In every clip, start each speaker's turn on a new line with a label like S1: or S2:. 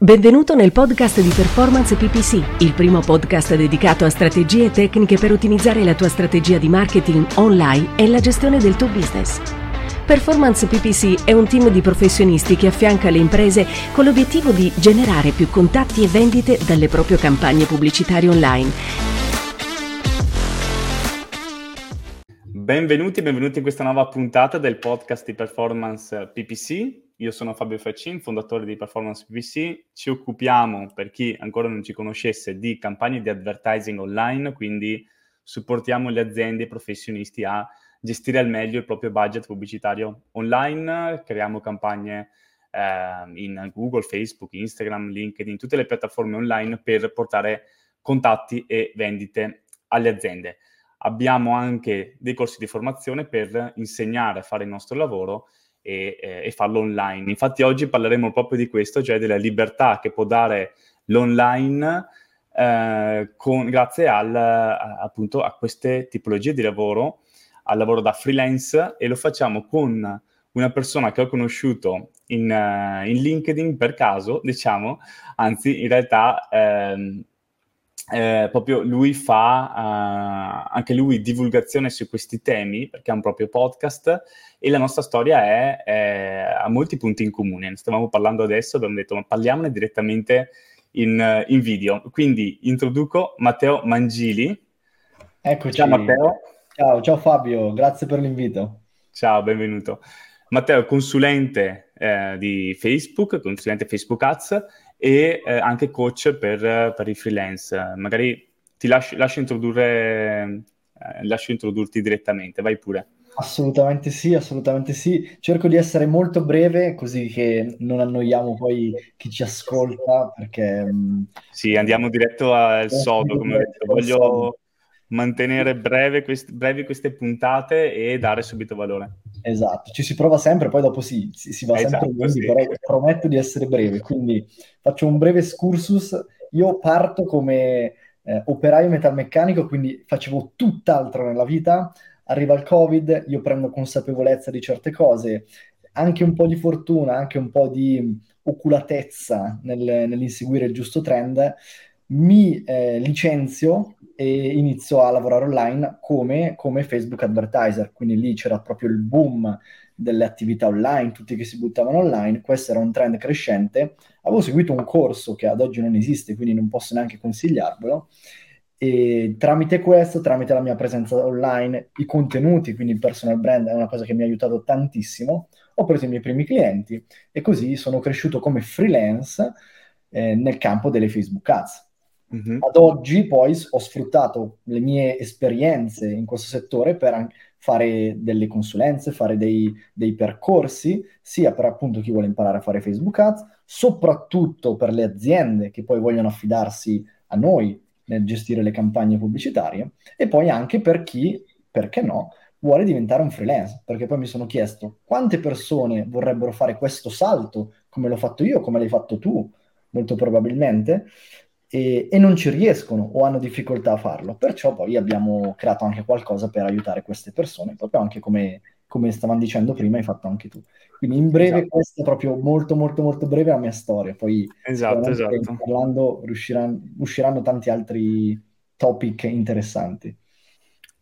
S1: Benvenuto nel podcast di Performance PPC, il primo podcast dedicato a strategie e tecniche per ottimizzare la tua strategia di marketing online e la gestione del tuo business. Performance PPC è un team di professionisti che affianca le imprese con l'obiettivo di generare più contatti e vendite dalle proprie campagne pubblicitarie online.
S2: Benvenuti, benvenuti in questa nuova puntata del podcast di Performance PPC. Io sono Fabio Faccin, fondatore di Performance PPC. Ci occupiamo, per chi ancora non ci conoscesse, di campagne di advertising online, quindi supportiamo le aziende e i professionisti a gestire al meglio il proprio budget pubblicitario online, creiamo campagne eh, in Google, Facebook, Instagram, LinkedIn, tutte le piattaforme online per portare contatti e vendite alle aziende. Abbiamo anche dei corsi di formazione per insegnare a fare il nostro lavoro e, eh, e, farlo online. Infatti oggi parleremo proprio di questo, cioè della libertà che può dare l'online eh, con, grazie al, appunto a queste tipologie di lavoro, al lavoro da freelance e lo facciamo con una persona che ho conosciuto in, uh, in LinkedIn per caso, diciamo, anzi in realtà ehm, eh, proprio lui fa uh, anche lui divulgazione su questi temi perché ha un proprio podcast e la nostra storia è, è, ha molti punti in comune. Ne stavamo parlando adesso, abbiamo detto ma parliamone direttamente in, in video. Quindi introduco Matteo Mangili.
S3: Eccoci. Ciao Matteo. Ciao, ciao Fabio, grazie per l'invito.
S2: Ciao, benvenuto. Matteo, consulente eh, di Facebook, consulente Facebook Ads e eh, anche coach per, per, i freelance. Magari ti lascio, lascio introdurre, eh, lascio introdurti direttamente, vai pure.
S3: Assolutamente sì, assolutamente sì. Cerco di essere molto breve così che non annoiamo poi chi ci ascolta perché...
S2: Mm, sì, andiamo diretto al eh, sodo, come ho detto. Voglio mantenere breve quest- brevi queste puntate e dare subito valore.
S3: Esatto, ci si prova sempre, poi dopo sì, si, si va esatto, sempre lunghi, sì. però prometto di essere breve, quindi faccio un breve excursus. Io parto come eh, operaio metalmeccanico, quindi facevo tutt'altro nella vita, arriva il Covid, io prendo consapevolezza di certe cose, anche un po' di fortuna, anche un po' di oculatezza nel, nell'inseguire il giusto trend, mi eh, licenzio e inizio a lavorare online come, come, Facebook advertiser, quindi lì c'era proprio il boom delle attività online, tutti che si buttavano online, questo era un trend crescente. Avevo seguito un corso che ad oggi non esiste, quindi non posso neanche consigliarvelo, e tramite questo, tramite la mia presenza online, i contenuti, quindi il personal brand è una cosa che mi ha aiutato tantissimo, ho preso i miei primi clienti e così sono cresciuto come freelance eh, nel campo delle Facebook Ads. Mm-hmm. Ad oggi poi ho sfruttato le mie esperienze in questo settore per fare delle consulenze, fare dei, dei, percorsi, sia per appunto chi vuole imparare a fare Facebook Ads, soprattutto per le aziende che poi vogliono affidarsi a noi nel gestire le campagne pubblicitarie e poi anche per chi, perché no, vuole diventare un freelance, perché poi mi sono chiesto quante persone vorrebbero fare questo salto come l'ho fatto io, come l'hai fatto tu, molto probabilmente, e, e non ci riescono o hanno difficoltà a farlo. Perciò poi abbiamo creato anche qualcosa per aiutare queste persone, proprio anche come, come stavamo dicendo prima, hai fatto anche tu. Quindi in breve esatto. questa è proprio molto molto molto breve la mia storia, poi
S2: esatto, esatto.
S3: parlando usciranno, usciranno tanti altri topic interessanti.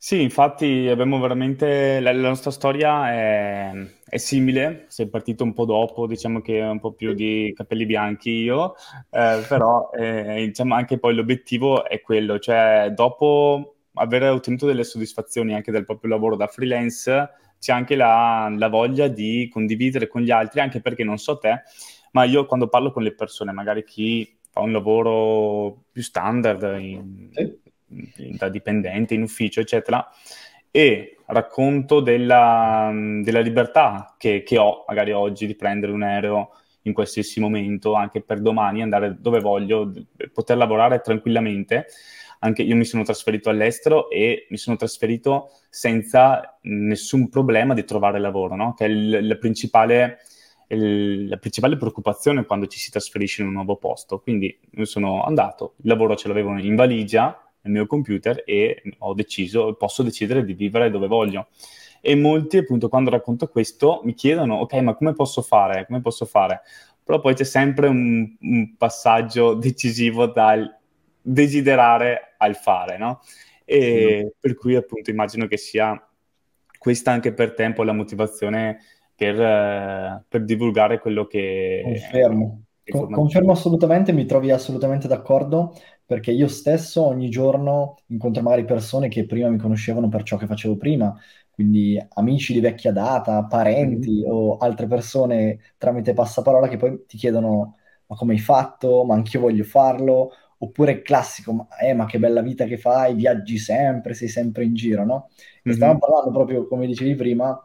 S2: Sì, infatti abbiamo veramente, la, la nostra storia è, è, simile, sei partito un po' dopo, diciamo che un po' più di capelli bianchi io, eh, però eh, diciamo anche poi l'obiettivo è quello, cioè dopo aver ottenuto delle soddisfazioni anche del proprio lavoro da freelance, c'è anche la, la, voglia di condividere con gli altri, anche perché non so te, ma io quando parlo con le persone, magari chi fa un lavoro più standard, in, sì da dipendente in ufficio, eccetera, e racconto della, della libertà che, che, ho magari oggi di prendere un aereo in qualsiasi momento, anche per domani, andare dove voglio, poter lavorare tranquillamente. Anche io mi sono trasferito all'estero e mi sono trasferito senza nessun problema di trovare lavoro, no? che è il, la, principale, il, la principale preoccupazione quando ci si trasferisce in un nuovo posto. Quindi sono andato, il lavoro ce l'avevo in valigia, nel mio computer e ho deciso, posso decidere di vivere dove voglio. E molti, appunto, quando racconto questo, mi chiedono, ok, ma come posso fare? Come posso fare? però poi c'è sempre un, un passaggio decisivo dal desiderare al fare, no? E sì. per cui appunto immagino che sia questa anche per te un po' la motivazione per, per divulgare quello che...
S3: Confermo. Con, confermo assolutamente, mi trovi assolutamente d'accordo, perché io stesso ogni giorno incontro magari persone che prima mi conoscevano per ciò che facevo prima, quindi amici di vecchia data, parenti mm. o altre persone tramite passaparola che poi ti chiedono ma come hai fatto, ma anch'io voglio farlo, oppure il classico, ma, eh, ma che bella vita che fai, viaggi sempre, sei sempre in giro, no? Mm-hmm. stavamo parlando proprio, come dicevi prima,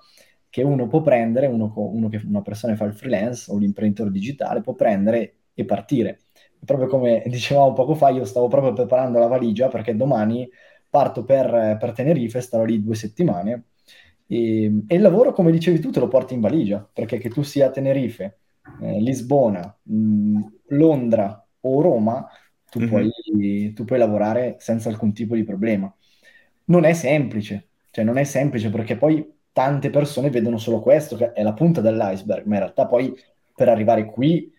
S3: che uno può prendere, uno, uno che una persona che fa il freelance o l'imprenditore digitale, può prendere e partire. Proprio come dicevamo poco fa, io stavo proprio preparando la valigia perché domani parto per, per Tenerife, starò lì due settimane e, e, il lavoro, come dicevi tu, te lo porti in valigia, perché che tu sia a Tenerife, eh, Lisbona, mh, mm, Londra o Roma, tu, mm-hmm. puoi, tu puoi lavorare senza alcun tipo di problema. Non è semplice, cioè non è semplice perché poi tante persone vedono solo questo, che è la punta dell'iceberg, ma in realtà poi per arrivare qui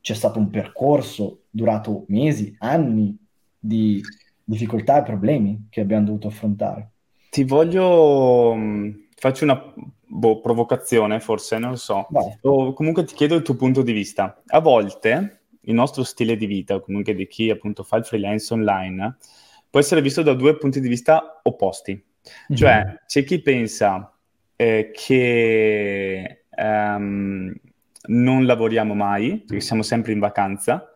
S3: c'è stato un percorso durato mesi, anni di difficoltà e problemi che abbiamo dovuto affrontare.
S2: Ti voglio... Mm, faccio una boh, provocazione, forse, non lo so. Vai. O comunque ti chiedo il tuo punto di vista. A volte il nostro stile di vita, comunque di chi appunto fa il freelance online, può essere visto da due punti di vista opposti. Mm-hmm. Cioè, c'è chi pensa eh, che um, non lavoriamo mai, perché siamo sempre in vacanza,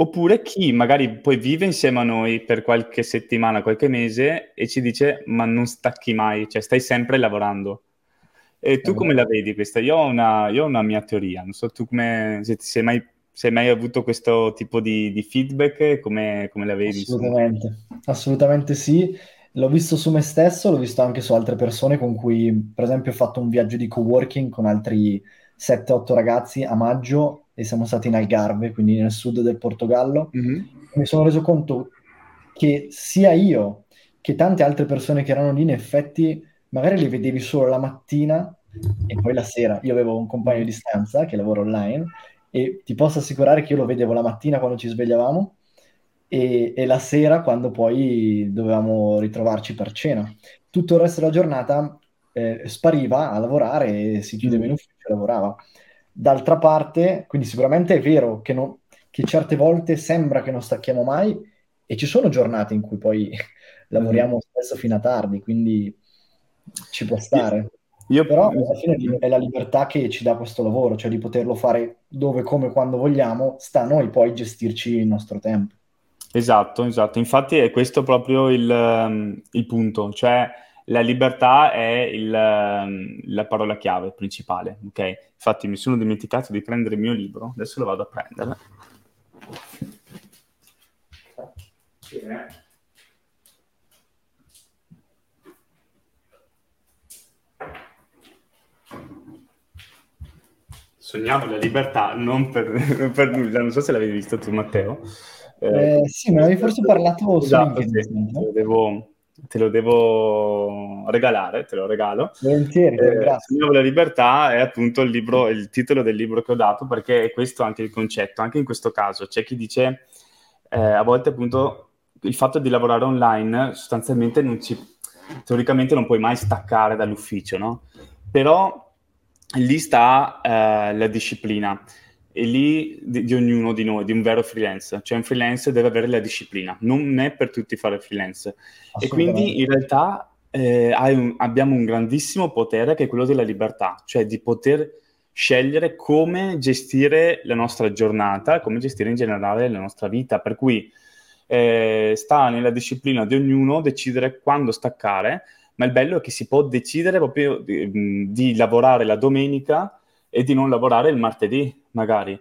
S2: oppure chi magari poi vive insieme a noi per qualche settimana, qualche mese e ci dice ma non stacchi mai, cioè stai sempre lavorando. E tu come la vedi questa? Io ho una, io ho una mia teoria, non so tu come, se sei mai se hai mai avuto questo tipo di, di feedback, come, come, la vedi?
S3: Assolutamente, assolutamente sì. L'ho visto su me stesso, l'ho visto anche su altre persone con cui, per esempio, ho fatto un viaggio di co-working con altri 7-8 ragazzi a maggio e siamo stati in Algarve, quindi nel sud del Portogallo. Mm-hmm. Mi sono reso conto che sia io che tante altre persone che erano lì, in effetti, magari li vedevi solo la mattina e poi la sera. Io avevo un compagno di stanza che lavora online e ti posso assicurare che io lo vedevo la mattina quando ci svegliavamo e, e, la sera quando poi dovevamo ritrovarci per cena. Tutto il resto della giornata eh, spariva a lavorare e si chiudeva in ufficio e lavorava. D'altra parte, quindi sicuramente è vero che, non, che certe volte sembra che non stacchiamo mai e ci sono giornate in cui poi lavoriamo mm. spesso fino a tardi, quindi ci può stare. Io... Però alla fine è la libertà che ci dà questo lavoro, cioè di poterlo fare dove, come, quando vogliamo, sta a noi poi gestirci il nostro tempo.
S2: Esatto, esatto. Infatti è questo proprio il, um, il punto, cioè la libertà è il, um, la parola chiave principale, ok? Infatti mi sono dimenticato di prendere il mio libro, adesso lo vado a prendere. Sì, Sogniamo la libertà, non per, per nulla. Non so se l'avevi visto tu, Matteo.
S3: Eh, eh, sì, me l'avevi forse parlato
S2: esatto, sì. te, lo devo, te lo devo regalare, te lo regalo.
S3: Volentieri, eh,
S2: grazie. Sogniamo la libertà è appunto il, libro, il titolo del libro che ho dato, perché è questo anche il concetto. Anche in questo caso c'è chi dice, eh, a volte appunto, il fatto di lavorare online sostanzialmente non ci, teoricamente non puoi mai staccare dall'ufficio, no? Però lì sta eh, la disciplina e lì di, di, ognuno di noi, di un vero freelance. Cioè un freelance deve avere la disciplina, non è per tutti fare freelance. E quindi in realtà eh, un, abbiamo un grandissimo potere che è quello della libertà, cioè di poter scegliere come gestire la nostra giornata, come gestire in generale la nostra vita. Per cui eh, sta nella disciplina di ognuno decidere quando staccare ma il bello è che si può decidere proprio di, di lavorare la domenica e di non lavorare il martedì, magari.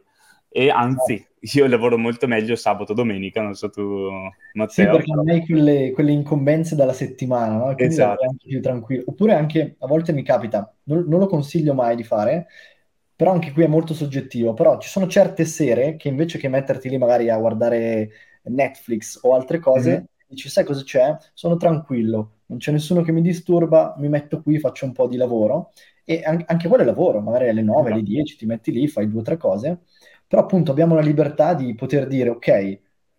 S2: E anzi, io lavoro molto meglio sabato domenica, non so tu, Matteo.
S3: Sì, perché non hai quelle, quelle incombenze dalla settimana, no? Quindi esatto. anche più tranquillo. Oppure anche, a volte mi capita, non, non, lo consiglio mai di fare, però anche qui è molto soggettivo, però ci sono certe sere che invece che metterti lì magari a guardare Netflix o altre cose, mm-hmm. dici, sai cosa c'è? Sono tranquillo, non c'è nessuno che mi disturba, mi metto qui, faccio un po' di lavoro e anche quello è lavoro, magari alle 9, alle 10 ti metti lì, fai due o tre cose, però appunto abbiamo la libertà di poter dire, ok,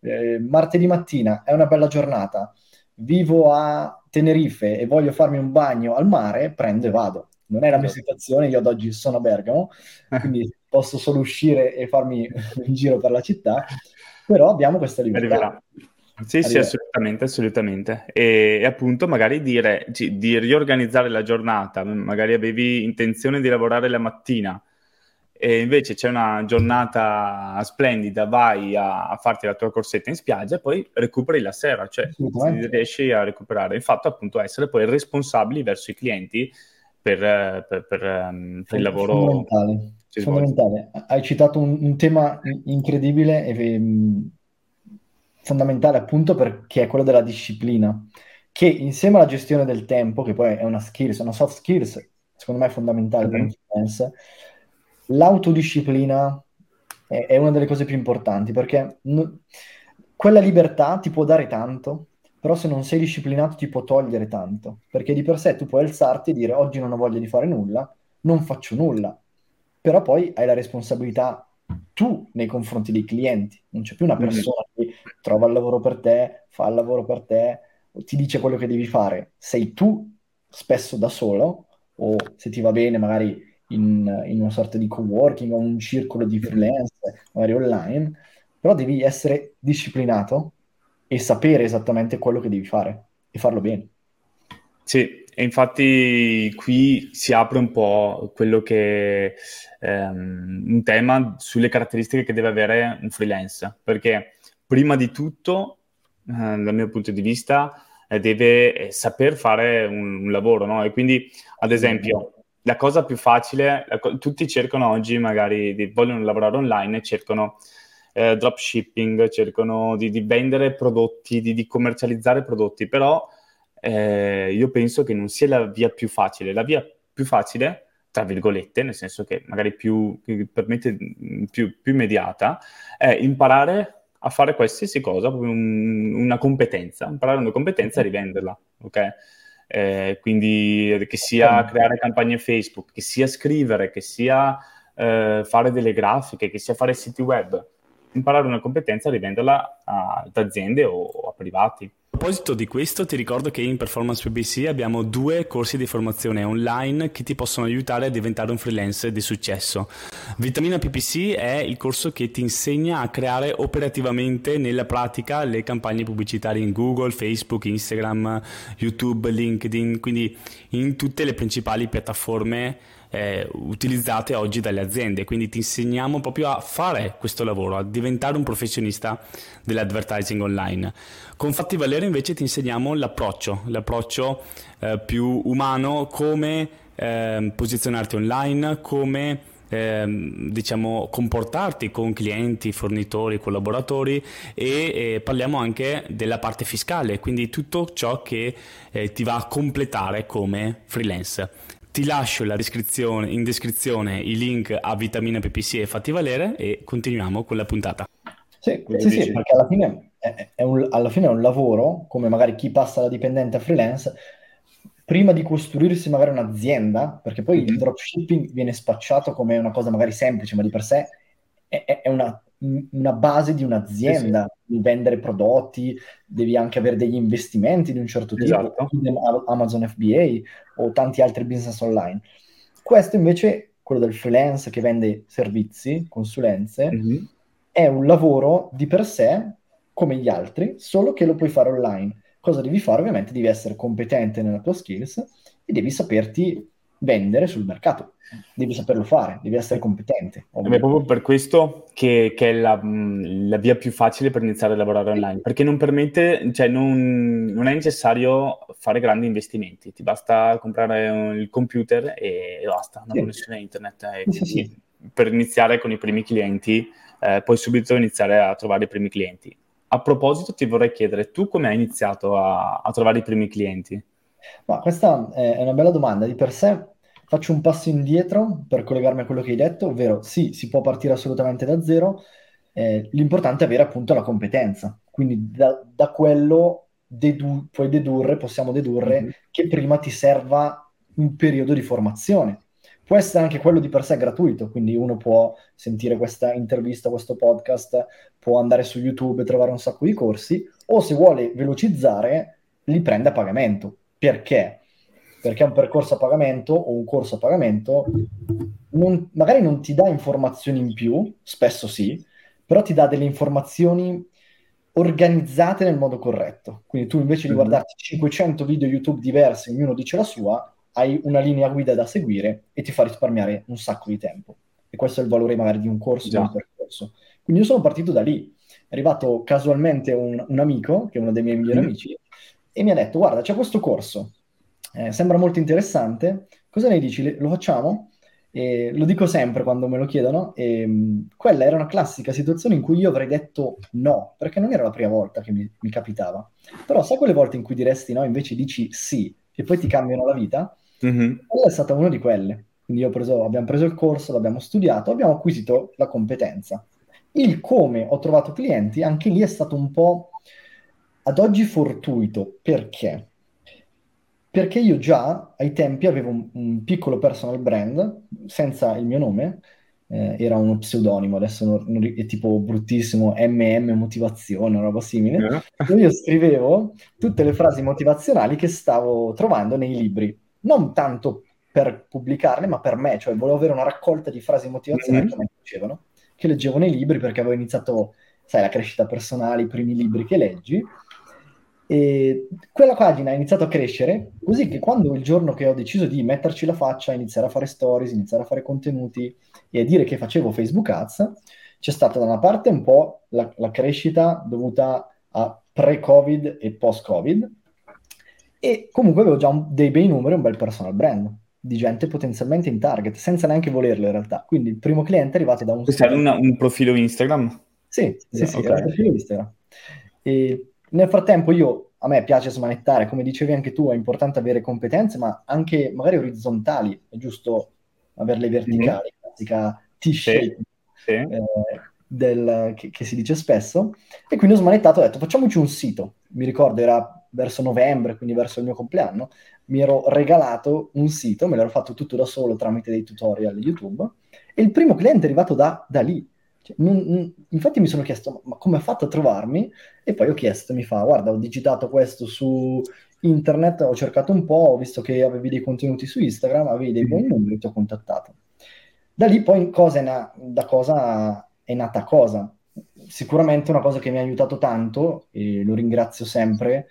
S3: eh, martedì mattina è una bella giornata, vivo a Tenerife e voglio farmi un bagno al mare, prendo e vado. Non è la mia esatto. situazione, io ad oggi sono a Bergamo, quindi posso solo uscire e farmi un giro per la città, però abbiamo questa libertà.
S2: Sì, sì, assolutamente, assolutamente. E, e, appunto magari dire, di riorganizzare la giornata, magari avevi intenzione di lavorare la mattina e invece c'è una giornata splendida, vai a, a farti la tua corsetta in spiaggia e poi recuperi la sera, cioè riesci a recuperare. Il fatto appunto essere poi responsabili verso i clienti per, per, per, ehm, per il lavoro.
S3: Fondamentale. fondamentale. Hai citato un, un tema incredibile e um, fondamentale appunto perché è quello della disciplina, che insieme alla gestione del tempo, che poi è una skills, una soft skills, secondo me è fondamentale mm-hmm. per un freelance, l'autodisciplina è, è, una delle cose più importanti perché n- quella libertà ti può dare tanto, però se non sei disciplinato ti può togliere tanto, perché di per sé tu puoi alzarti e dire oggi non ho voglia di fare nulla, non faccio nulla, però poi hai la responsabilità tu nei confronti dei clienti, non c'è più una persona che trova il lavoro per te, fa il lavoro per te, ti dice quello che devi fare, sei tu spesso da solo o se ti va bene magari in, in una sorta di co-working o un circolo di freelance, magari online, però devi essere disciplinato e sapere esattamente quello che devi fare e farlo bene.
S2: Sì, e infatti qui si apre un po' quello che um, un tema sulle caratteristiche che deve avere un freelance, perché prima di tutto, eh, dal mio punto di vista, eh, deve eh, saper fare un, un lavoro, no? E quindi, ad esempio, la cosa più facile, co- tutti cercano oggi magari, di, vogliono lavorare online e cercano eh, dropshipping, cercano di, di, vendere prodotti, di, di commercializzare prodotti, però eh, io penso che non sia la via più facile. La via più facile, tra virgolette, nel senso che magari più, permette più, più immediata, è imparare a fare qualsiasi cosa, un, una competenza, imparare una competenza e rivenderla, ok? Eh, quindi che sia creare campagne Facebook, che sia scrivere, che sia eh, fare delle grafiche, che sia fare siti web, imparare una competenza e rivenderla ad aziende o, o a privati.
S4: Proposito di questo, ti ricordo che in Performance PBC abbiamo due corsi di formazione online che ti possono aiutare a diventare un freelance di successo. Vitamina PPC è il corso che ti insegna a creare operativamente nella pratica le campagne pubblicitarie in Google, Facebook, Instagram, YouTube, LinkedIn, quindi in tutte le principali piattaforme eh, utilizzate oggi dalle aziende. Quindi ti insegniamo proprio a fare questo lavoro, a diventare un professionista dell'advertising online. Con Fatti Valere invece ti insegniamo l'approccio, l'approccio eh, più umano, come eh, posizionarti online, come eh, diciamo comportarti con clienti, fornitori, collaboratori e eh, parliamo anche della parte fiscale, quindi tutto ciò che eh, ti va a completare come freelance. Ti lascio descrizione, in descrizione i link a Vitamina PPC e Fatti Valere e continuiamo con la puntata.
S3: Sì, sì, sì, perché alla fine è, è un, alla fine è un lavoro, come magari chi passa da dipendente a freelance, prima di costruirsi magari un'azienda, perché poi mm-hmm. il dropshipping viene spacciato come una cosa magari semplice, ma di per sé è, è una una base di un'azienda, sì, sì. vendere prodotti, devi anche avere degli investimenti di un certo tipo, esatto. Amazon FBA o tanti altri business online. Questo invece, quello del freelance che vende servizi, consulenze, mm-hmm. è un lavoro di per sé come gli altri, solo che lo puoi fare online. Cosa devi fare? Ovviamente devi essere competente nella tua skills e devi saperti vendere sul mercato. Devi saperlo fare, devi essere competente.
S2: È proprio per questo che, che è la, la, via più facile per iniziare a lavorare online, perché non permette, cioè non, non è necessario fare grandi investimenti, ti basta comprare il computer e, basta, una sì. connessione internet. E sì, sì, per iniziare con i primi clienti, eh, puoi subito iniziare a trovare i primi clienti. A proposito, ti vorrei chiedere, tu come hai iniziato a, a trovare i primi clienti?
S3: Ma questa è una bella domanda. Di per sé faccio un passo indietro per collegarmi a quello che hai detto, ovvero sì, si può partire assolutamente da zero, eh, l'importante è avere appunto la competenza. Quindi da, da quello dedu- puoi dedurre, possiamo dedurre mm-hmm. che prima ti serva un periodo di formazione può essere anche quello di per sé gratuito, quindi uno può sentire questa intervista, questo podcast, può andare su YouTube e trovare un sacco di corsi, o se vuole velocizzare, li prende a pagamento. Perché? Perché un percorso a pagamento o un corso a pagamento non, magari non ti dà informazioni in più, spesso sì, però ti dà delle informazioni organizzate nel modo corretto. Quindi tu invece di mhm. guardarti 500 video YouTube diversi, ognuno dice la sua, hai una linea guida da seguire e ti fa risparmiare un sacco di tempo. E questo è il valore magari di un corso, di un percorso. Quindi io sono partito da lì. È arrivato casualmente un, un amico, che è uno dei miei migliori mm. amici, e mi ha detto, guarda, c'è questo corso, eh, sembra molto interessante, cosa ne dici? Lo facciamo? E lo dico sempre quando me lo chiedono, e um, quella era una classica situazione in cui io avrei detto no, perché non era la prima volta che mi, mi capitava. Però sai quelle volte in cui diresti no, invece dici sì, e poi ti cambiano la vita? Mm-hmm. Quella è stata una di quelle. Quindi preso, abbiamo preso il corso, l'abbiamo studiato, abbiamo acquisito la competenza. Il come ho trovato clienti, anche lì è stato un po' ad oggi fortuito. Perché? Perché io già ai tempi avevo un, un piccolo personal brand senza il mio nome, eh, era uno pseudonimo, adesso non, non, è tipo bruttissimo, MM motivazione, una roba simile. Yeah. Io scrivevo tutte le frasi motivazionali che stavo trovando nei libri non tanto per pubblicarle, ma per me, cioè volevo avere una raccolta di frasi motivazionali mm-hmm. che mi piacevano, che leggevo nei libri perché avevo iniziato, sai, la crescita personale, i primi libri che leggi, e quella pagina ha iniziato a crescere, così che quando il giorno che ho deciso di metterci la faccia, iniziare a fare stories, iniziare a fare contenuti e a dire che facevo Facebook Ads, c'è stata da una parte un po' la, la crescita dovuta a pre-Covid e post-Covid, e comunque avevo già un, dei bei numeri, un bel personal brand di gente potenzialmente in target, senza neanche volerlo in realtà. Quindi il primo cliente è arrivato da un...
S2: Questo era un profilo Instagram?
S3: Sì, sì, sì, okay. era un profilo Instagram. E nel frattempo io, a me piace smanettare, come dicevi anche tu, è importante avere competenze, ma anche magari orizzontali, è giusto averle verticali, mm-hmm. classica T-shape. Sì, sì. Eh, del, che, che, si dice spesso, e quindi ho smanettato ho detto facciamoci un sito. Mi ricordo era verso novembre, quindi verso il mio compleanno, mi ero regalato un sito, me l'ero fatto tutto da solo tramite dei tutorial YouTube, e il primo cliente è arrivato da, da lì. Cioè, non, infatti mi sono chiesto, ma come ha fatto a trovarmi? E poi ho chiesto, mi fa, guarda, ho digitato questo su internet, ho cercato un po', ho visto che avevi dei contenuti su Instagram, avevi dei buoni numeri, ti ho contattato. Da lì poi cosa na- da cosa è nata cosa. Sicuramente una cosa che mi ha aiutato tanto, e lo ringrazio sempre,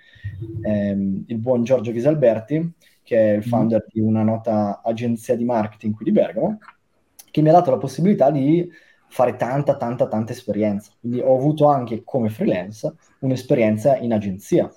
S3: ehm, il buon Giorgio Ghisalberti, che è il mm. founder di una nota agenzia di marketing qui di Bergamo, che mi ha dato la possibilità di fare tanta, tanta, tanta esperienza. Quindi ho avuto anche come freelance un'esperienza in agenzia.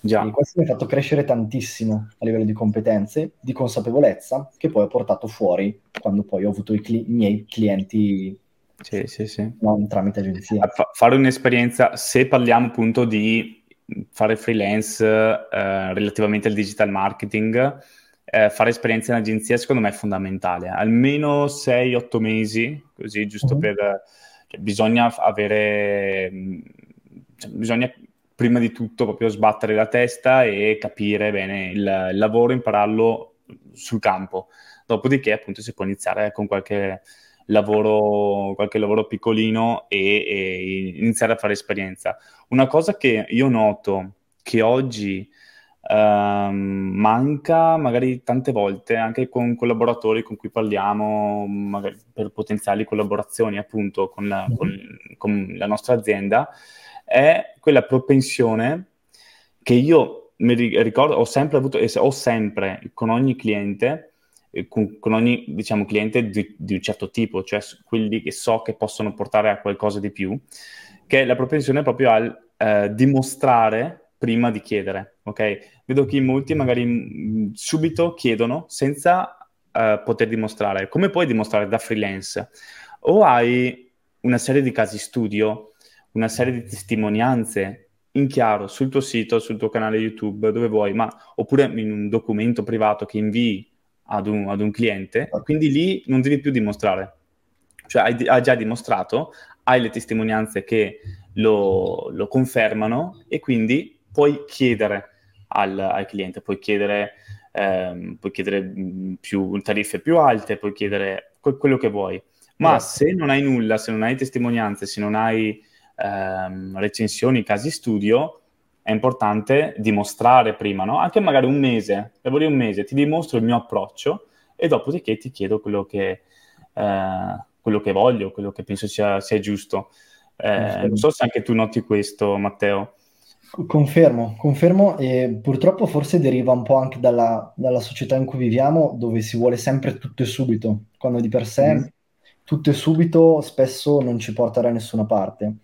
S3: Già. E questo mi ha fatto crescere tantissimo a livello di competenze, di consapevolezza, che poi ho portato fuori quando poi ho avuto i, cli- i miei clienti
S2: sì, sì, sì.
S3: non tramite agenzia.
S2: Fa- fare un'esperienza, se parliamo appunto di fare freelance eh, relativamente al digital marketing, eh, fare esperienza in agenzia secondo me è fondamentale, almeno 6-8 mesi, così giusto mm-hmm. per... Cioè, bisogna avere... Cioè, bisogna prima di tutto proprio sbattere la testa e capire bene il, il lavoro, impararlo sul campo. Dopodiché appunto si può iniziare con qualche lavoro, qualche lavoro piccolino e, e, iniziare a fare esperienza. Una cosa che io noto che oggi um, manca magari tante volte anche con collaboratori con cui parliamo, magari per potenziali collaborazioni appunto con la, con, con la nostra azienda, è quella propensione che io mi ricordo, ho sempre avuto e ho sempre con ogni cliente con, con, ogni diciamo, cliente di, di, un certo tipo, cioè quelli che so che possono portare a qualcosa di più, che è la propensione proprio al eh, dimostrare prima di chiedere. Ok? Vedo che molti magari mm, subito chiedono senza uh, poter dimostrare. Come puoi dimostrare da freelance? O hai una serie di casi studio, una serie di testimonianze in chiaro sul tuo sito, sul tuo canale YouTube, dove vuoi, ma oppure in un documento privato che invii ad un, ad un cliente, quindi lì non devi più dimostrare. Cioè hai, hai già dimostrato, hai le testimonianze che lo, lo confermano e quindi puoi chiedere al, al, cliente, puoi chiedere ehm, puoi chiedere mm, più, tariffe più alte, puoi chiedere quello che vuoi. Ma se non hai nulla, se non hai testimonianze, se non hai ehm, recensioni, casi studio, è importante dimostrare prima, no? Anche magari un mese, lavori un mese, ti dimostro il mio approccio e dopodiché ti chiedo quello che, eh, quello che voglio, quello che penso sia, sia giusto. Eh, non so se anche tu noti questo, Matteo.
S3: Confermo, confermo e purtroppo forse deriva un po' anche dalla, dalla, società in cui viviamo dove si vuole sempre tutto e subito, quando di per sé mm. tutto e subito spesso non ci porta da nessuna parte.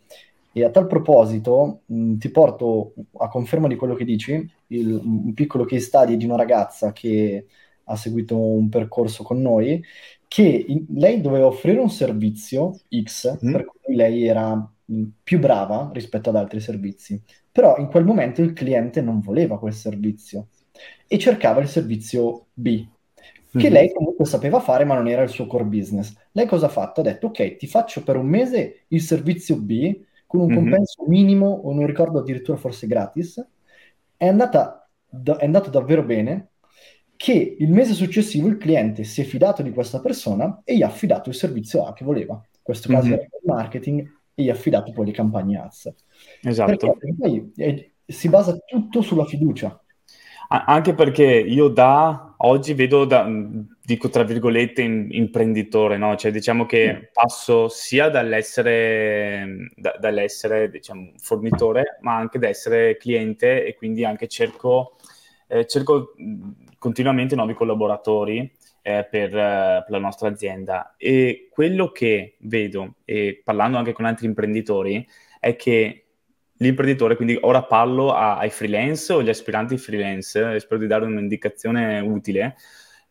S3: E a tal proposito mh, ti porto a conferma di quello che dici, il, un piccolo case study di una ragazza che ha seguito un percorso con noi, che in, lei doveva offrire un servizio X, mm. per cui lei era più brava rispetto ad altri servizi però in quel momento il cliente non voleva quel servizio e cercava il servizio B, che mm-hmm. lei comunque sapeva fare ma non era il suo core business. Lei cosa ha fatto? Ha detto ok, ti faccio per un mese il servizio B con un mm-hmm. compenso minimo o non ricordo addirittura forse gratis. È, andata, è andato davvero bene che il mese successivo il cliente si è fidato di questa persona e gli ha affidato il servizio A che voleva. In questo caso mm-hmm. era il marketing e gli ha affidato poi le campagne ads.
S2: Esatto.
S3: Perché poi eh, si basa tutto sulla fiducia.
S2: Anche perché io da oggi vedo, da, dico tra virgolette, in, imprenditore, no? Cioè diciamo che passo sia dall'essere, da, dall'essere diciamo, fornitore, ma anche da essere cliente e quindi anche cerco, eh, cerco continuamente nuovi collaboratori eh, per, uh, per, la nostra azienda. E quello che vedo, e parlando anche con altri imprenditori, è che l'imprenditore, quindi ora parlo a, ai freelance o agli aspiranti freelance, spero di dare un'indicazione utile,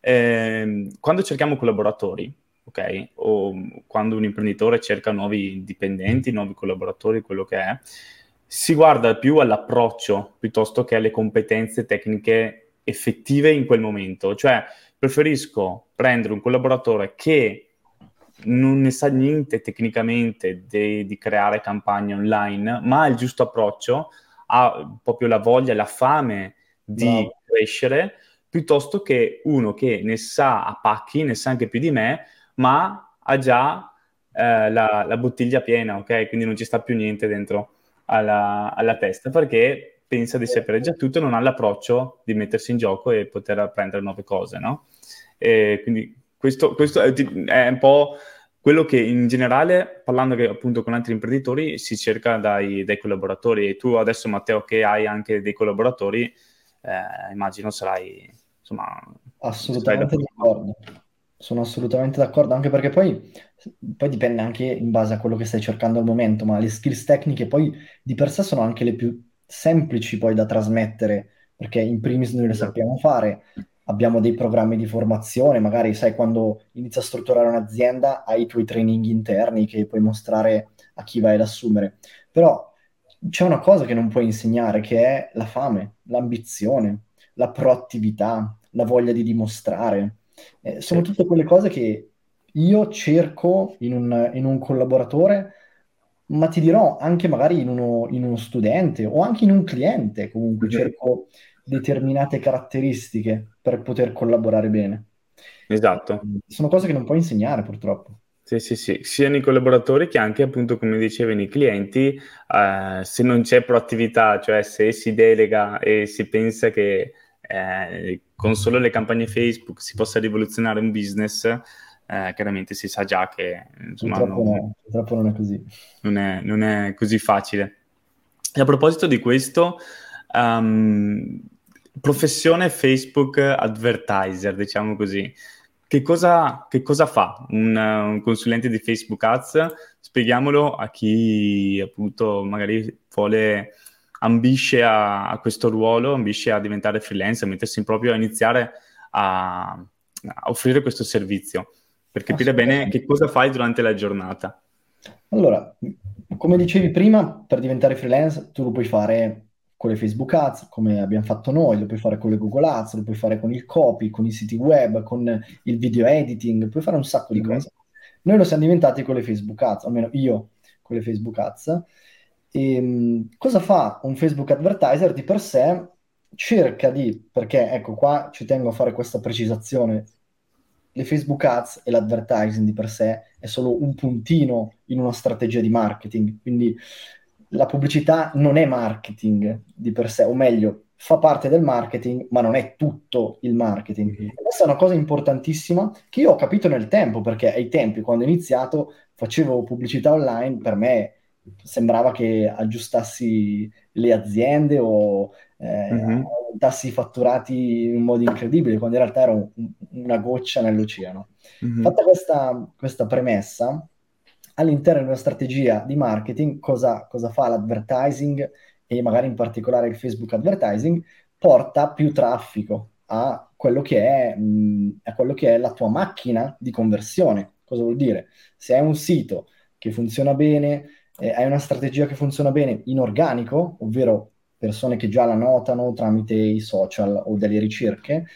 S2: eh, quando cerchiamo collaboratori, ok, o quando un imprenditore cerca nuovi dipendenti, nuovi collaboratori, quello che è, si guarda più all'approccio piuttosto che alle competenze tecniche effettive in quel momento, cioè preferisco prendere un collaboratore che non ne sa niente tecnicamente de- di creare campagne online, ma ha il giusto approccio, ha proprio la voglia, la fame di no. crescere, piuttosto che uno che ne sa a pacchi, ne sa anche più di me, ma ha già eh, la, la, bottiglia piena, ok? Quindi non ci sta più niente dentro alla, alla testa, perché pensa di sapere già tutto non ha l'approccio di mettersi in gioco e poter apprendere nuove cose, no? E quindi questo, questo è, è, un po' quello che in generale, parlando che, appunto con altri imprenditori, si cerca dai, dai, collaboratori. E tu adesso, Matteo, che hai anche dei collaboratori, eh, immagino sarai, insomma...
S3: Assolutamente d'accordo. Sono assolutamente d'accordo, anche perché poi, poi dipende anche in base a quello che stai cercando al momento, ma le skills tecniche poi di per sé sono anche le più semplici poi da trasmettere, perché in primis noi le esatto. sappiamo fare, abbiamo dei programmi di formazione, magari sai quando inizi a strutturare un'azienda hai i tuoi training interni che puoi mostrare a chi vai ad assumere, però c'è una cosa che non puoi insegnare che è la fame, l'ambizione, la proattività, la voglia di dimostrare. Eh, sono tutte quelle cose che io cerco in un, in un collaboratore ma ti dirò anche magari in uno, in uno, studente o anche in un cliente, comunque cerco determinate caratteristiche per poter collaborare bene.
S2: Esatto.
S3: Sono cose che non puoi insegnare purtroppo.
S2: Sì, sì, sì, sia nei collaboratori che anche appunto, come dicevi, nei clienti, eh, se non c'è proattività, cioè se si delega e si pensa che eh, con solo le campagne Facebook si possa rivoluzionare un business, eh, chiaramente si sa già che insomma,
S3: purtroppo, non, no, purtroppo non è così.
S2: Non è, non è, così facile. E a proposito di questo, um, professione Facebook advertiser, diciamo così. Che cosa, che cosa fa un, un, consulente di Facebook Ads? Spieghiamolo a chi appunto magari vuole, ambisce a, a questo ruolo, ambisce a diventare freelance, a mettersi in proprio a iniziare a, a offrire questo servizio per capire bene che cosa fai durante la giornata.
S3: Allora, come dicevi prima, per diventare freelance tu lo puoi fare con le Facebook Ads, come abbiamo fatto noi, lo puoi fare con le Google Ads, lo puoi fare con il copy, con i siti web, con il video editing, puoi fare un sacco di mm-hmm. cose. Noi lo siamo diventati con le Facebook Ads, almeno io con le Facebook Ads. E, ehm, cosa fa un Facebook advertiser di per sé? cerca di, perché ecco qua ci tengo a fare questa precisazione, le Facebook Ads e l'advertising di per sé è solo un puntino in una strategia di marketing, quindi la pubblicità non è marketing di per sé, o meglio, fa parte del marketing, ma non è tutto il marketing. Mm-hmm. Questa è una cosa importantissima che io ho capito nel tempo, perché ai tempi, quando ho iniziato, facevo pubblicità online, per me sembrava che aggiustassi le aziende o eh, mm-hmm. aumentassi i fatturati in un modo incredibile, quando in realtà era un, una goccia nell'oceano. Mm-hmm. Fatta questa, questa premessa, all'interno di una strategia di marketing, cosa, cosa fa l'advertising e magari in particolare il Facebook advertising? Porta più traffico a quello che è, mh, a quello che è la tua macchina di conversione. Cosa vuol dire? Se hai un sito che funziona bene, eh, hai una strategia che funziona bene in organico, ovvero persone che già la notano tramite i social o delle ricerche,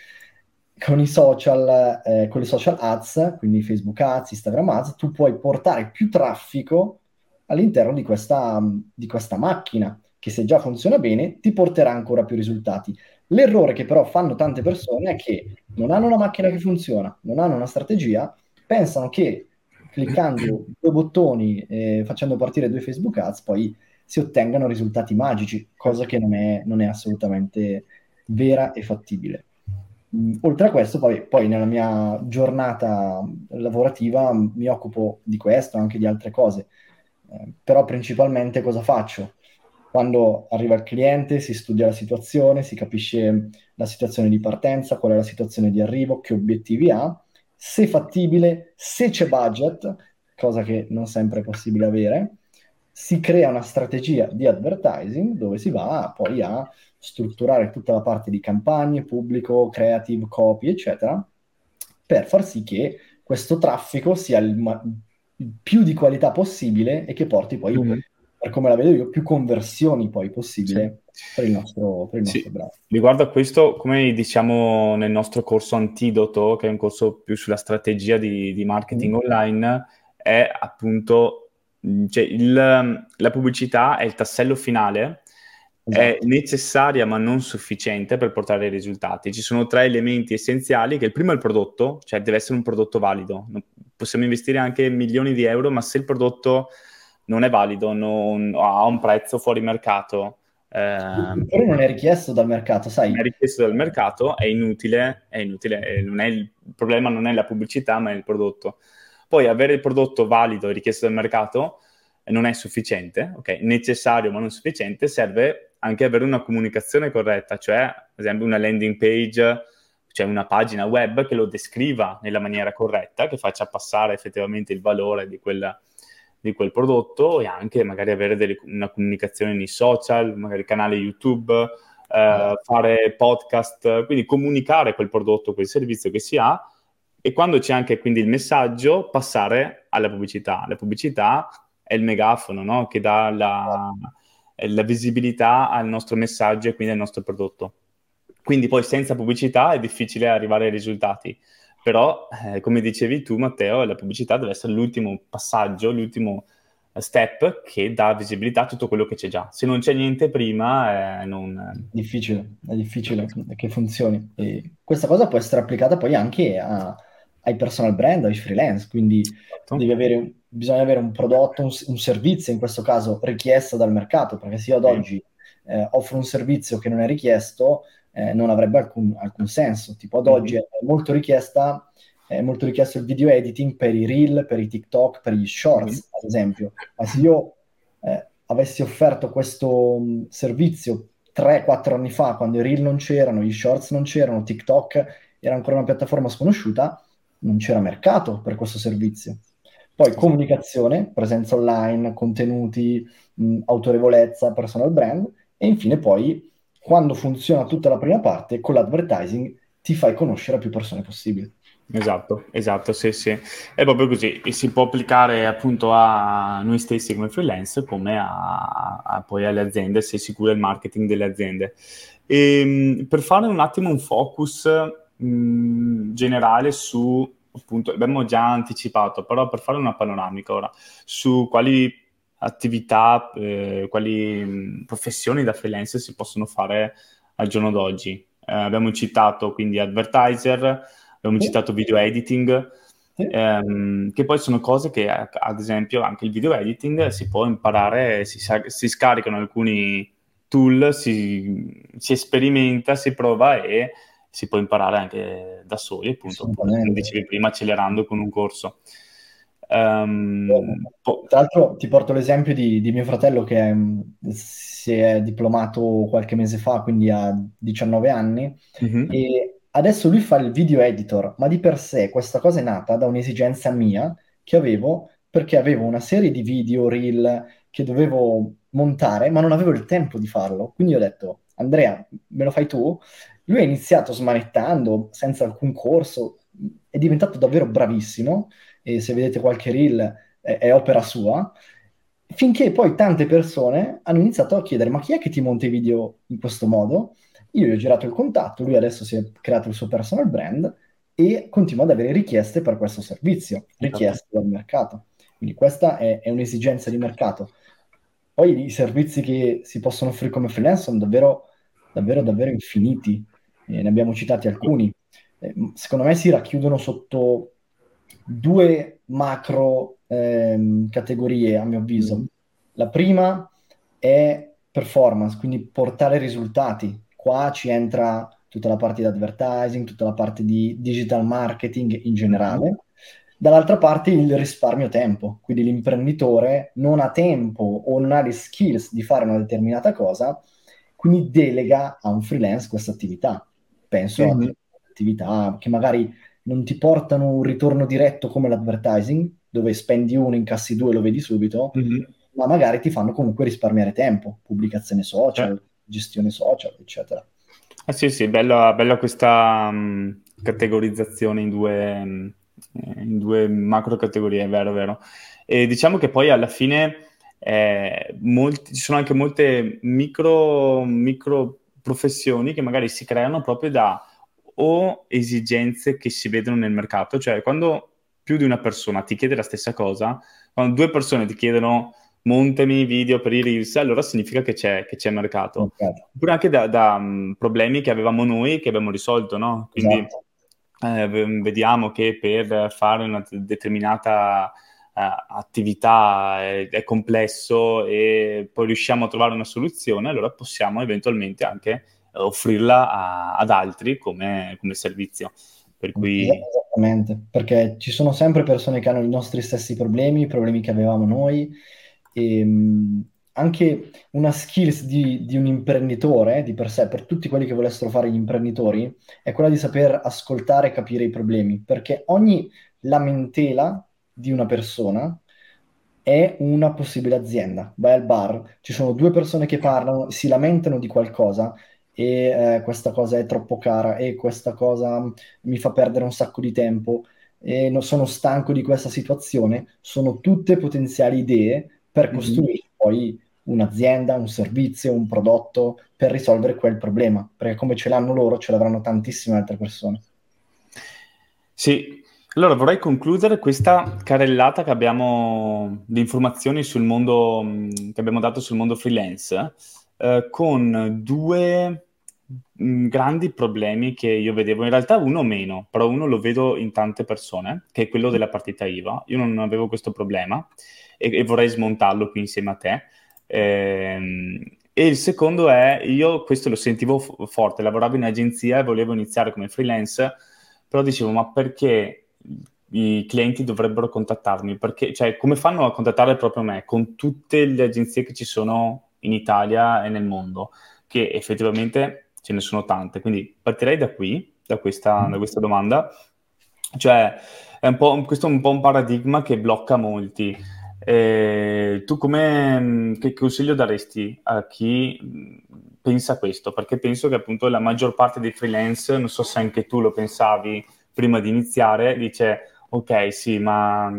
S3: con i social, eh, con le social ads, quindi Facebook ads, Instagram ads, tu puoi portare più traffico all'interno di questa, di questa macchina che se già funziona bene ti porterà ancora più risultati. L'errore che però fanno tante persone è che non hanno una macchina che funziona, non hanno una strategia, pensano che cliccando due bottoni e facendo partire due Facebook Ads poi si ottengano risultati magici, cosa che non è, non è assolutamente vera e fattibile. Mm, oltre a questo, poi, poi, nella mia giornata lavorativa mi occupo di questo, anche di altre cose, eh, però principalmente cosa faccio? Quando arriva il cliente si studia la situazione, si capisce la situazione di partenza, qual è la situazione di arrivo, che obiettivi ha, se fattibile, se c'è budget, cosa che non sempre è possibile avere, si crea una strategia di advertising dove si va poi a strutturare tutta la parte di campagne, pubblico, creative, copy, eccetera, per far sì che questo traffico sia il, ma- più di qualità possibile e che porti poi, mm-hmm. per come la vedo io, più conversioni poi possibile sì. per il nostro, per il nostro sì. brand.
S2: Riguardo a questo, come diciamo nel nostro corso Antidoto, che è un corso più sulla strategia di, di marketing mm-hmm. online, è appunto Mm, cioè il, la pubblicità è il tassello finale, esatto. è necessaria ma non sufficiente per portare ai risultati. Ci sono tre elementi essenziali, che il primo è il prodotto, cioè deve essere un prodotto valido. Possiamo investire anche milioni di euro, ma se il prodotto non è valido, non, ha un prezzo fuori mercato,
S3: Ehm, Però non è richiesto dal mercato, sai?
S2: Non è richiesto dal mercato, è inutile, è inutile, non è il, il problema non è la pubblicità, ma è il prodotto. Poi avere il prodotto valido e richiesto dal mercato non è sufficiente, ok? Necessario ma non sufficiente, serve anche avere una comunicazione corretta, cioè ad esempio una landing page, cioè una pagina web che lo descriva nella maniera corretta, che faccia passare effettivamente il valore di, quella, di quel prodotto e anche magari avere delle, una comunicazione nei social, magari canale YouTube, eh, fare podcast, quindi comunicare quel prodotto, quel servizio che si ha e quando c'è anche quindi il messaggio, passare alla pubblicità. La pubblicità è il megafono no? che dà la, la, visibilità al nostro messaggio e quindi al nostro prodotto. Quindi poi senza pubblicità è difficile arrivare ai risultati. Però, eh, come dicevi tu, Matteo, la pubblicità deve essere l'ultimo passaggio, l'ultimo step che dà visibilità a tutto quello che c'è già. Se non c'è niente prima, eh, non...
S3: Difficile, è difficile che funzioni. E questa cosa può essere applicata poi anche a ai personal brand, ai freelance, quindi avere, bisogna avere un prodotto, un, un, servizio in questo caso richiesto dal mercato, perché se io ad oggi eh, offro un servizio che non è richiesto, eh, non avrebbe alcun, alcun, senso. Tipo ad oggi è molto, richiesta, è molto richiesto il video editing per i reel, per i TikTok, per gli shorts, ad esempio. Ma se io eh, avessi offerto questo um, servizio 3-4 anni fa, quando i reel non c'erano, gli shorts non c'erano, TikTok era ancora una piattaforma sconosciuta, non c'era mercato per questo servizio. Poi comunicazione, presenza online, contenuti, mh, autorevolezza, personal brand e infine poi quando funziona tutta la prima parte con l'advertising ti fai conoscere a più persone possibile.
S2: Esatto, esatto, sì, sì. È proprio così. E si può applicare appunto a noi stessi come freelance come a, a poi alle aziende se si cura il marketing delle aziende. E, ehm, per fare un attimo un focus mh, generale su, appunto, abbiamo già anticipato, però per fare una panoramica ora, su quali attività, eh, quali mh, professioni da freelance si possono fare al giorno d'oggi. Eh, abbiamo citato quindi advertiser, abbiamo sì. citato video editing, sì. ehm, che poi sono cose che ad esempio anche il video editing si può imparare, si, si scaricano alcuni tool, si, si, sperimenta, si prova e si può imparare anche da soli, appunto, come dicevi prima, accelerando con un corso.
S3: Um, Tra l'altro ti porto l'esempio di, di mio fratello che mm, si è diplomato qualche mese fa, quindi ha 19 anni, mm-hmm. e adesso lui fa il video editor, ma di per sé questa cosa è nata da un'esigenza mia che avevo perché avevo una serie di video, reel che dovevo montare, ma non avevo il tempo di farlo. Quindi ho detto, Andrea, me lo fai tu? Lui ha iniziato smanettando, senza alcun corso, è diventato davvero bravissimo e se vedete qualche reel è, è opera sua, finché poi tante persone hanno iniziato a chiedere ma chi è che ti monta i video in questo modo? Io gli ho girato il contatto, lui adesso si è creato il suo personal brand e continua ad avere richieste per questo servizio, esatto. richieste dal mercato. Quindi questa è, è, un'esigenza di mercato. Poi i servizi che si possono offrire come freelance sono davvero, davvero, davvero infiniti. Eh, ne abbiamo citati alcuni. Eh, secondo me si racchiudono sotto due macro ehm, categorie, a mio avviso. Mm. La prima è performance, quindi portare risultati. Qua ci entra tutta la parte di advertising, tutta la parte di digital marketing in generale. Dall'altra parte il risparmio tempo, quindi l'imprenditore non ha tempo o non ha le skills di fare una determinata cosa, quindi delega a un freelance questa attività. Penso mm-hmm. a attività che magari non ti portano un ritorno diretto come l'advertising, dove spendi uno, incassi due, lo vedi subito, mm-hmm. ma magari ti fanno comunque risparmiare tempo, pubblicazione social, eh. gestione social, eccetera.
S2: Ah sì, sì, bella, bella questa um, categorizzazione in due, um, in due macro categorie, è vero, è vero. E diciamo che poi alla fine eh, molti, ci sono anche molte micro, micro professioni che magari si creano proprio da o esigenze che si vedono nel mercato, cioè quando più di una persona ti chiede la stessa cosa, quando due persone ti chiedono montami video per i reels, allora significa che c'è, che c'è mercato. Okay. Oppure anche da, da um, problemi che avevamo noi che abbiamo risolto, no? Quindi esatto. eh, vediamo che per fare una determinata attività è, è, complesso e poi riusciamo a trovare una soluzione, allora possiamo eventualmente anche offrirla a, ad altri come, come servizio. Per cui...
S3: Esattamente, perché ci sono sempre persone che hanno i nostri stessi problemi, i problemi che avevamo noi, e mh, anche una skills di, di, un imprenditore di per sé, per tutti quelli che volessero fare gli imprenditori, è quella di saper ascoltare e capire i problemi, perché ogni lamentela di una persona è una possibile azienda. Vai al bar, ci sono due persone che parlano, si lamentano di qualcosa e eh, questa cosa è troppo cara e questa cosa mi fa perdere un sacco di tempo e non sono stanco di questa situazione, sono tutte potenziali idee per mm-hmm. costruire mm-hmm. poi un'azienda, un servizio, un prodotto per risolvere quel problema, perché come ce l'hanno loro, ce l'avranno tantissime altre persone.
S2: Sì, allora vorrei concludere questa carrellata che abbiamo di informazioni sul mondo che abbiamo dato sul mondo freelance eh, con due mm, grandi problemi che io vedevo, in realtà uno meno, però uno lo vedo in tante persone, che è quello della partita IVA. Io non avevo questo problema e, e vorrei smontarlo qui insieme a te. Ehm, e il secondo è, io questo lo sentivo f- forte, lavoravo in agenzia e volevo iniziare come freelance, però dicevo, ma perché i clienti dovrebbero contattarmi? Perché, cioè, come fanno a contattare proprio me con tutte le agenzie che ci sono in Italia e nel mondo, che effettivamente ce ne sono tante. Quindi partirei da qui, da questa, da questa domanda. Cioè, è un po', questo è un po' un paradigma che blocca molti. Eh, tu come, che consiglio daresti a chi pensa questo? Perché penso che appunto la maggior parte dei freelance, non so se anche tu lo pensavi prima di iniziare, dice ok sì, ma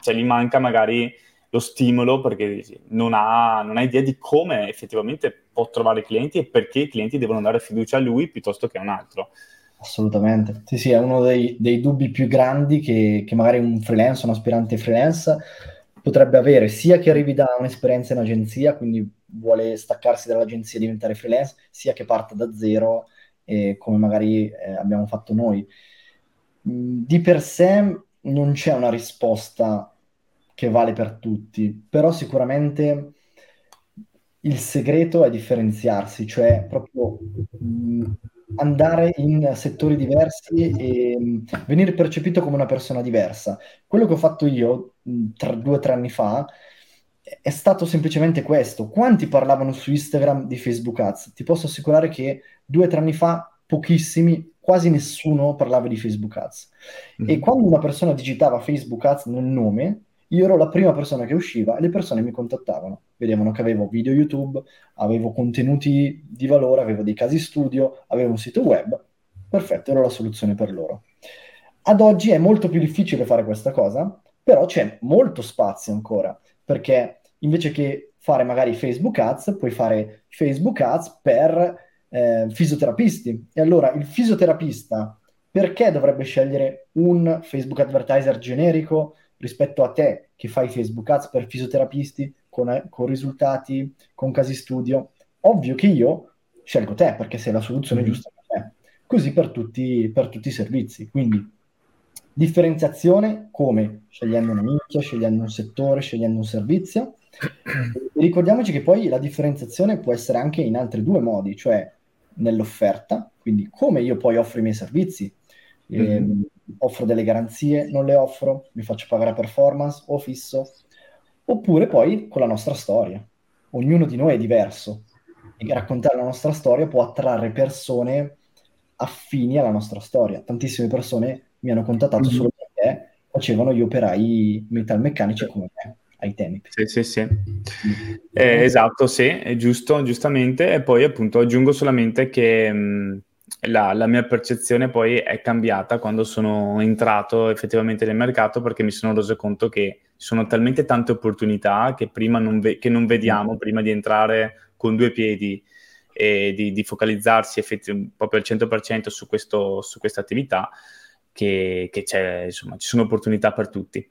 S2: cioè, gli manca magari lo stimolo perché non ha, non ha, idea di come effettivamente può trovare clienti e perché i clienti devono dare fiducia a lui piuttosto che a un altro.
S3: Assolutamente, sì, sì, è uno dei, dei dubbi più grandi che, che, magari un freelance, un aspirante freelance potrebbe avere sia chi arrivi da un'esperienza in agenzia, quindi vuole staccarsi dall'agenzia e diventare freelance, sia che parte da zero, eh, come magari eh, abbiamo fatto noi. Mm, di per sé non c'è una risposta che vale per tutti, però sicuramente il segreto è differenziarsi, cioè proprio mm, andare in settori diversi e mm, venire percepito come una persona diversa. Quello che ho fatto io mh, tra due o tre anni fa è stato semplicemente questo. Quanti parlavano su Instagram di Facebook Ads? Ti posso assicurare che due o tre anni fa pochissimi, quasi nessuno parlava di Facebook Ads. Mm. E quando una persona digitava Facebook Ads nel nome, io ero la prima persona che usciva e le persone mi contattavano. Vedevano che avevo video YouTube, avevo contenuti di valore, avevo dei casi studio, avevo un sito web. Perfetto, ero la soluzione per loro. Ad oggi è molto più difficile fare questa cosa, però c'è molto spazio ancora, perché invece che fare magari Facebook Ads, puoi fare Facebook Ads per eh, fisioterapisti. E allora il fisioterapista perché dovrebbe scegliere un Facebook Advertiser generico rispetto a te che fai Facebook Ads per fisioterapisti con, eh, con risultati, con casi studio? Ovvio che io scelgo te perché sei la soluzione mm. giusta per te. Così per tutti, per tutti i servizi. Quindi differenziazione come? Scegliendo una nicchia, scegliendo un settore, scegliendo un servizio. E ricordiamoci che poi la differenziazione può essere anche in altri due modi, cioè nell'offerta, quindi come io poi offro i miei servizi. Mm-hmm. offro delle garanzie, non le offro, mi faccio pagare performance o fisso, oppure poi con la nostra storia. Ognuno di noi è diverso e raccontare la nostra storia può attrarre persone affini alla nostra storia. Tantissime persone mi hanno contattato mm-hmm. solo perché facevano gli operai metalmeccanici come me ai tempi.
S2: Sì, sì, sì. Eh, esatto, sì, è giusto, giustamente. E poi appunto aggiungo solamente che mh, la, la, mia percezione poi è cambiata quando sono entrato effettivamente nel mercato perché mi sono reso conto che ci sono talmente tante opportunità che prima non, ve- che non vediamo, mm. prima di entrare con due piedi e di, di focalizzarsi effetti- proprio al 100% su, questo, su questa attività, che, che c'è, insomma, ci sono opportunità per tutti.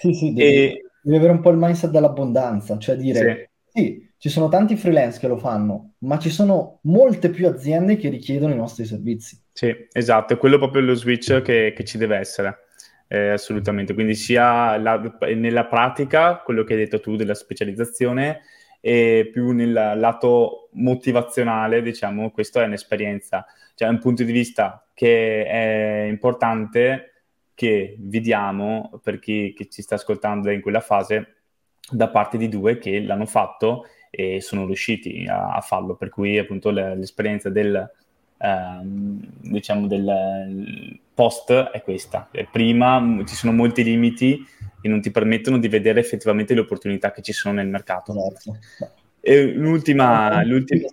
S3: Sì, sì, e, devi avere un po' il mindset dell'abbondanza, cioè dire sì. sì. ci sono tanti freelance che lo fanno, ma ci sono molte più aziende che richiedono i nostri servizi.
S2: Sì, esatto, è quello proprio lo switch che, che ci deve essere. Eh, assolutamente, quindi sia la, nella pratica, quello che hai detto tu della specializzazione, e più nel lato motivazionale, diciamo, questa è un'esperienza, cioè un punto di vista che è importante che vediamo, per chi ci sta ascoltando in quella fase, da parte di due che l'hanno fatto e sono riusciti a, a farlo, per cui appunto l'esperienza del, ehm, diciamo del post è questa. Prima ci sono molti limiti che non ti permettono di vedere effettivamente le opportunità che ci sono nel mercato. Esatto. E l'ultima, l'ultima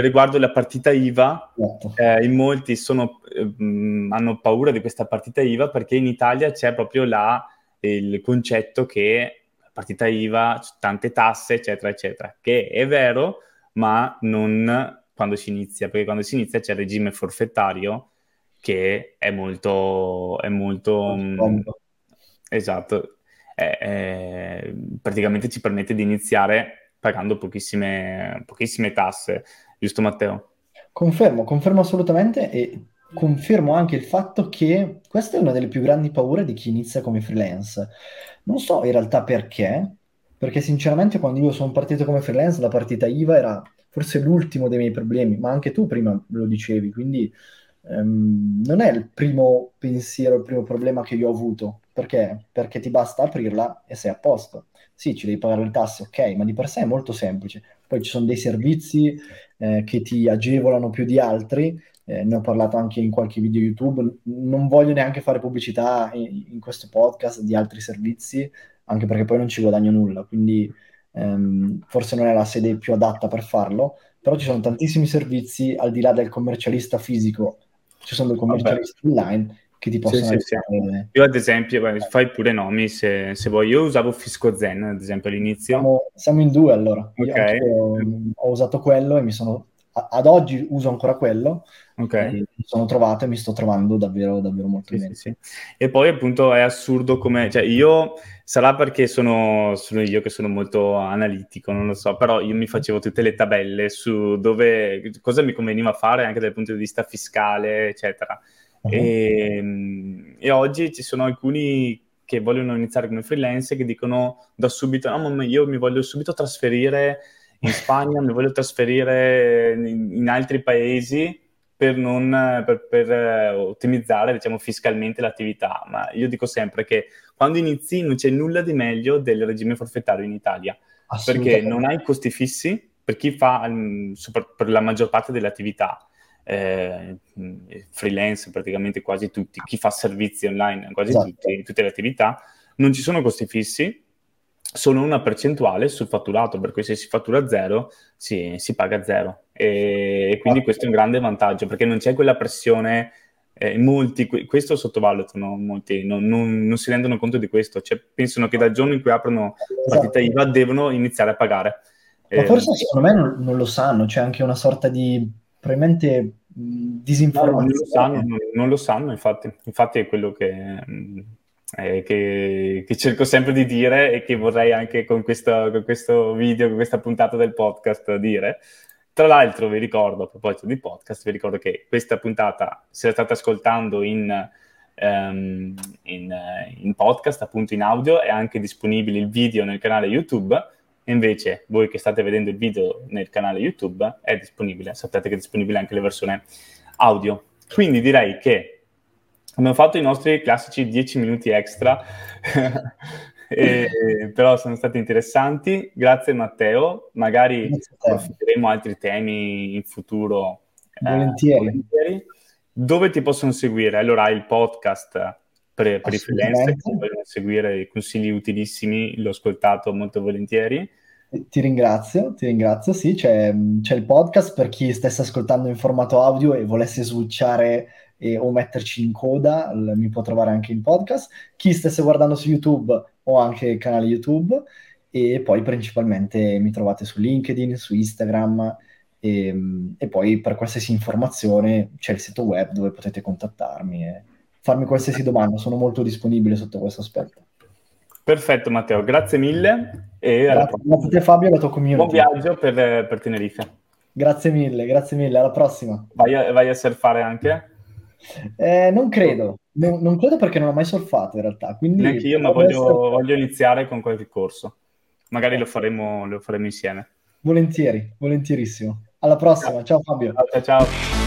S2: riguardo la partita IVA, esatto. eh, in molti sono, eh, hanno paura di questa partita IVA perché in Italia c'è proprio la, il concetto che la partita IVA, tante tasse, eccetera, eccetera, che è vero, ma non quando si inizia, perché quando si inizia c'è il regime forfettario che è molto... È molto mh, esatto, è, è, praticamente ci permette di iniziare pagando pochissime, pochissime tasse, giusto Matteo?
S3: Confermo, confermo assolutamente e confermo anche il fatto che questa è una delle più grandi paure di chi inizia come freelance. Non so in realtà perché, perché sinceramente quando io sono partito come freelance la partita IVA era forse l'ultimo dei miei problemi, ma anche tu prima lo dicevi, quindi um, non è il primo pensiero, il primo problema che io ho avuto. Perché? Perché ti basta aprirla e sei a posto sì, ci devi pagare le tasse, ok, ma di per sé è molto semplice. Poi ci sono dei servizi eh, che ti agevolano più di altri, eh, ne ho parlato anche in qualche video YouTube, non voglio neanche fare pubblicità in, in questo podcast di altri servizi, anche perché poi non ci guadagno nulla, quindi ehm, forse non è la sede più adatta per farlo, però ci sono tantissimi servizi al di là del commercialista fisico, ci sono dei commercialisti Vabbè. online che ti possono sì, sì,
S2: sì. Io ad esempio, guarda, fai pure nomi se, se, vuoi. Io usavo Fisco Zen ad esempio all'inizio.
S3: Siamo, siamo in due allora. Okay. Ho, ho, usato quello e mi sono ad oggi uso ancora quello,
S2: Ok.
S3: mi sono trovato e mi sto trovando davvero, davvero molto bene.
S2: E poi appunto è assurdo come, cioè io, sarà perché sono, sono io che sono molto analitico, non lo so, però io mi facevo tutte le tabelle su dove, cosa mi conveniva fare anche dal punto di vista fiscale, eccetera.
S3: Uh-huh.
S2: E, e oggi ci sono alcuni che vogliono iniziare come freelance che dicono da subito, no, ma io mi voglio subito trasferire in Spagna, mi voglio trasferire in, in altri paesi per, non, per, per eh, ottimizzare diciamo, fiscalmente l'attività. Ma io dico sempre che quando inizi non c'è nulla di meglio del regime forfettario in Italia, perché non hai costi fissi per chi fa per la maggior parte delle attività. Eh, freelance praticamente quasi tutti, chi fa servizi online quasi esatto. tutti, tutte le attività, non ci sono costi fissi, sono una percentuale sul fatturato, per cui se si fattura zero si, si paga zero e, e quindi questo è un grande vantaggio perché non c'è quella pressione eh, molti, questo sottovalutano molti, non, non, non, si rendono conto di questo, cioè, pensano che dal giorno in cui aprono partita esatto. IVA devono iniziare a pagare.
S3: Ma forse eh, secondo me non, non, lo sanno, c'è anche una sorta di probabilmente disinformazione.
S2: No, non, lo sanno, non, lo sanno, infatti, infatti è quello che, eh, che, che, cerco sempre di dire e che vorrei anche con questo, con questo video, con questa puntata del podcast dire. Tra l'altro vi ricordo, a proposito di podcast, vi ricordo che questa puntata, se la state ascoltando in, um, in, in, podcast, appunto in audio, è anche disponibile il video nel canale YouTube. E invece voi che state vedendo il video nel canale YouTube è disponibile, sapete che è disponibile anche la versione audio. Quindi direi che abbiamo fatto i nostri classici 10 minuti extra e, però sono stati interessanti. Grazie Matteo, magari affronteremo altri temi in futuro.
S3: Eh, volentieri. Eh, volentieri.
S2: Dove ti possono seguire? Allora il podcast per, per i freelancer che vogliono seguire i consigli utilissimi, l'ho ascoltato molto volentieri.
S3: Ti ringrazio, ti ringrazio, sì, c'è, c'è il podcast per chi stesse ascoltando in formato audio e volesse switchare e, o metterci in coda, l- mi può trovare anche in podcast. Chi stesse guardando su YouTube ho anche il canale YouTube e poi principalmente mi trovate su LinkedIn, su Instagram e, e, poi per qualsiasi informazione c'è il sito web dove potete contattarmi e farmi qualsiasi domanda, sono molto disponibile sotto questo aspetto.
S2: Perfetto Matteo, grazie mille e
S3: grazie, grazie a te Fabio e alla tua community.
S2: Buon viaggio per, per Tenerife.
S3: Grazie mille, grazie mille, alla prossima.
S2: Vai a, vai a surfare anche?
S3: Eh, non credo, non, non, credo perché non ho mai surfato in realtà. Quindi
S2: Neanche io, ma voglio, essere... voglio, iniziare con qualche corso. Magari lo faremo, lo faremo insieme.
S3: Volentieri, volentierissimo. Alla prossima, ciao, ciao Fabio.
S2: ciao. ciao.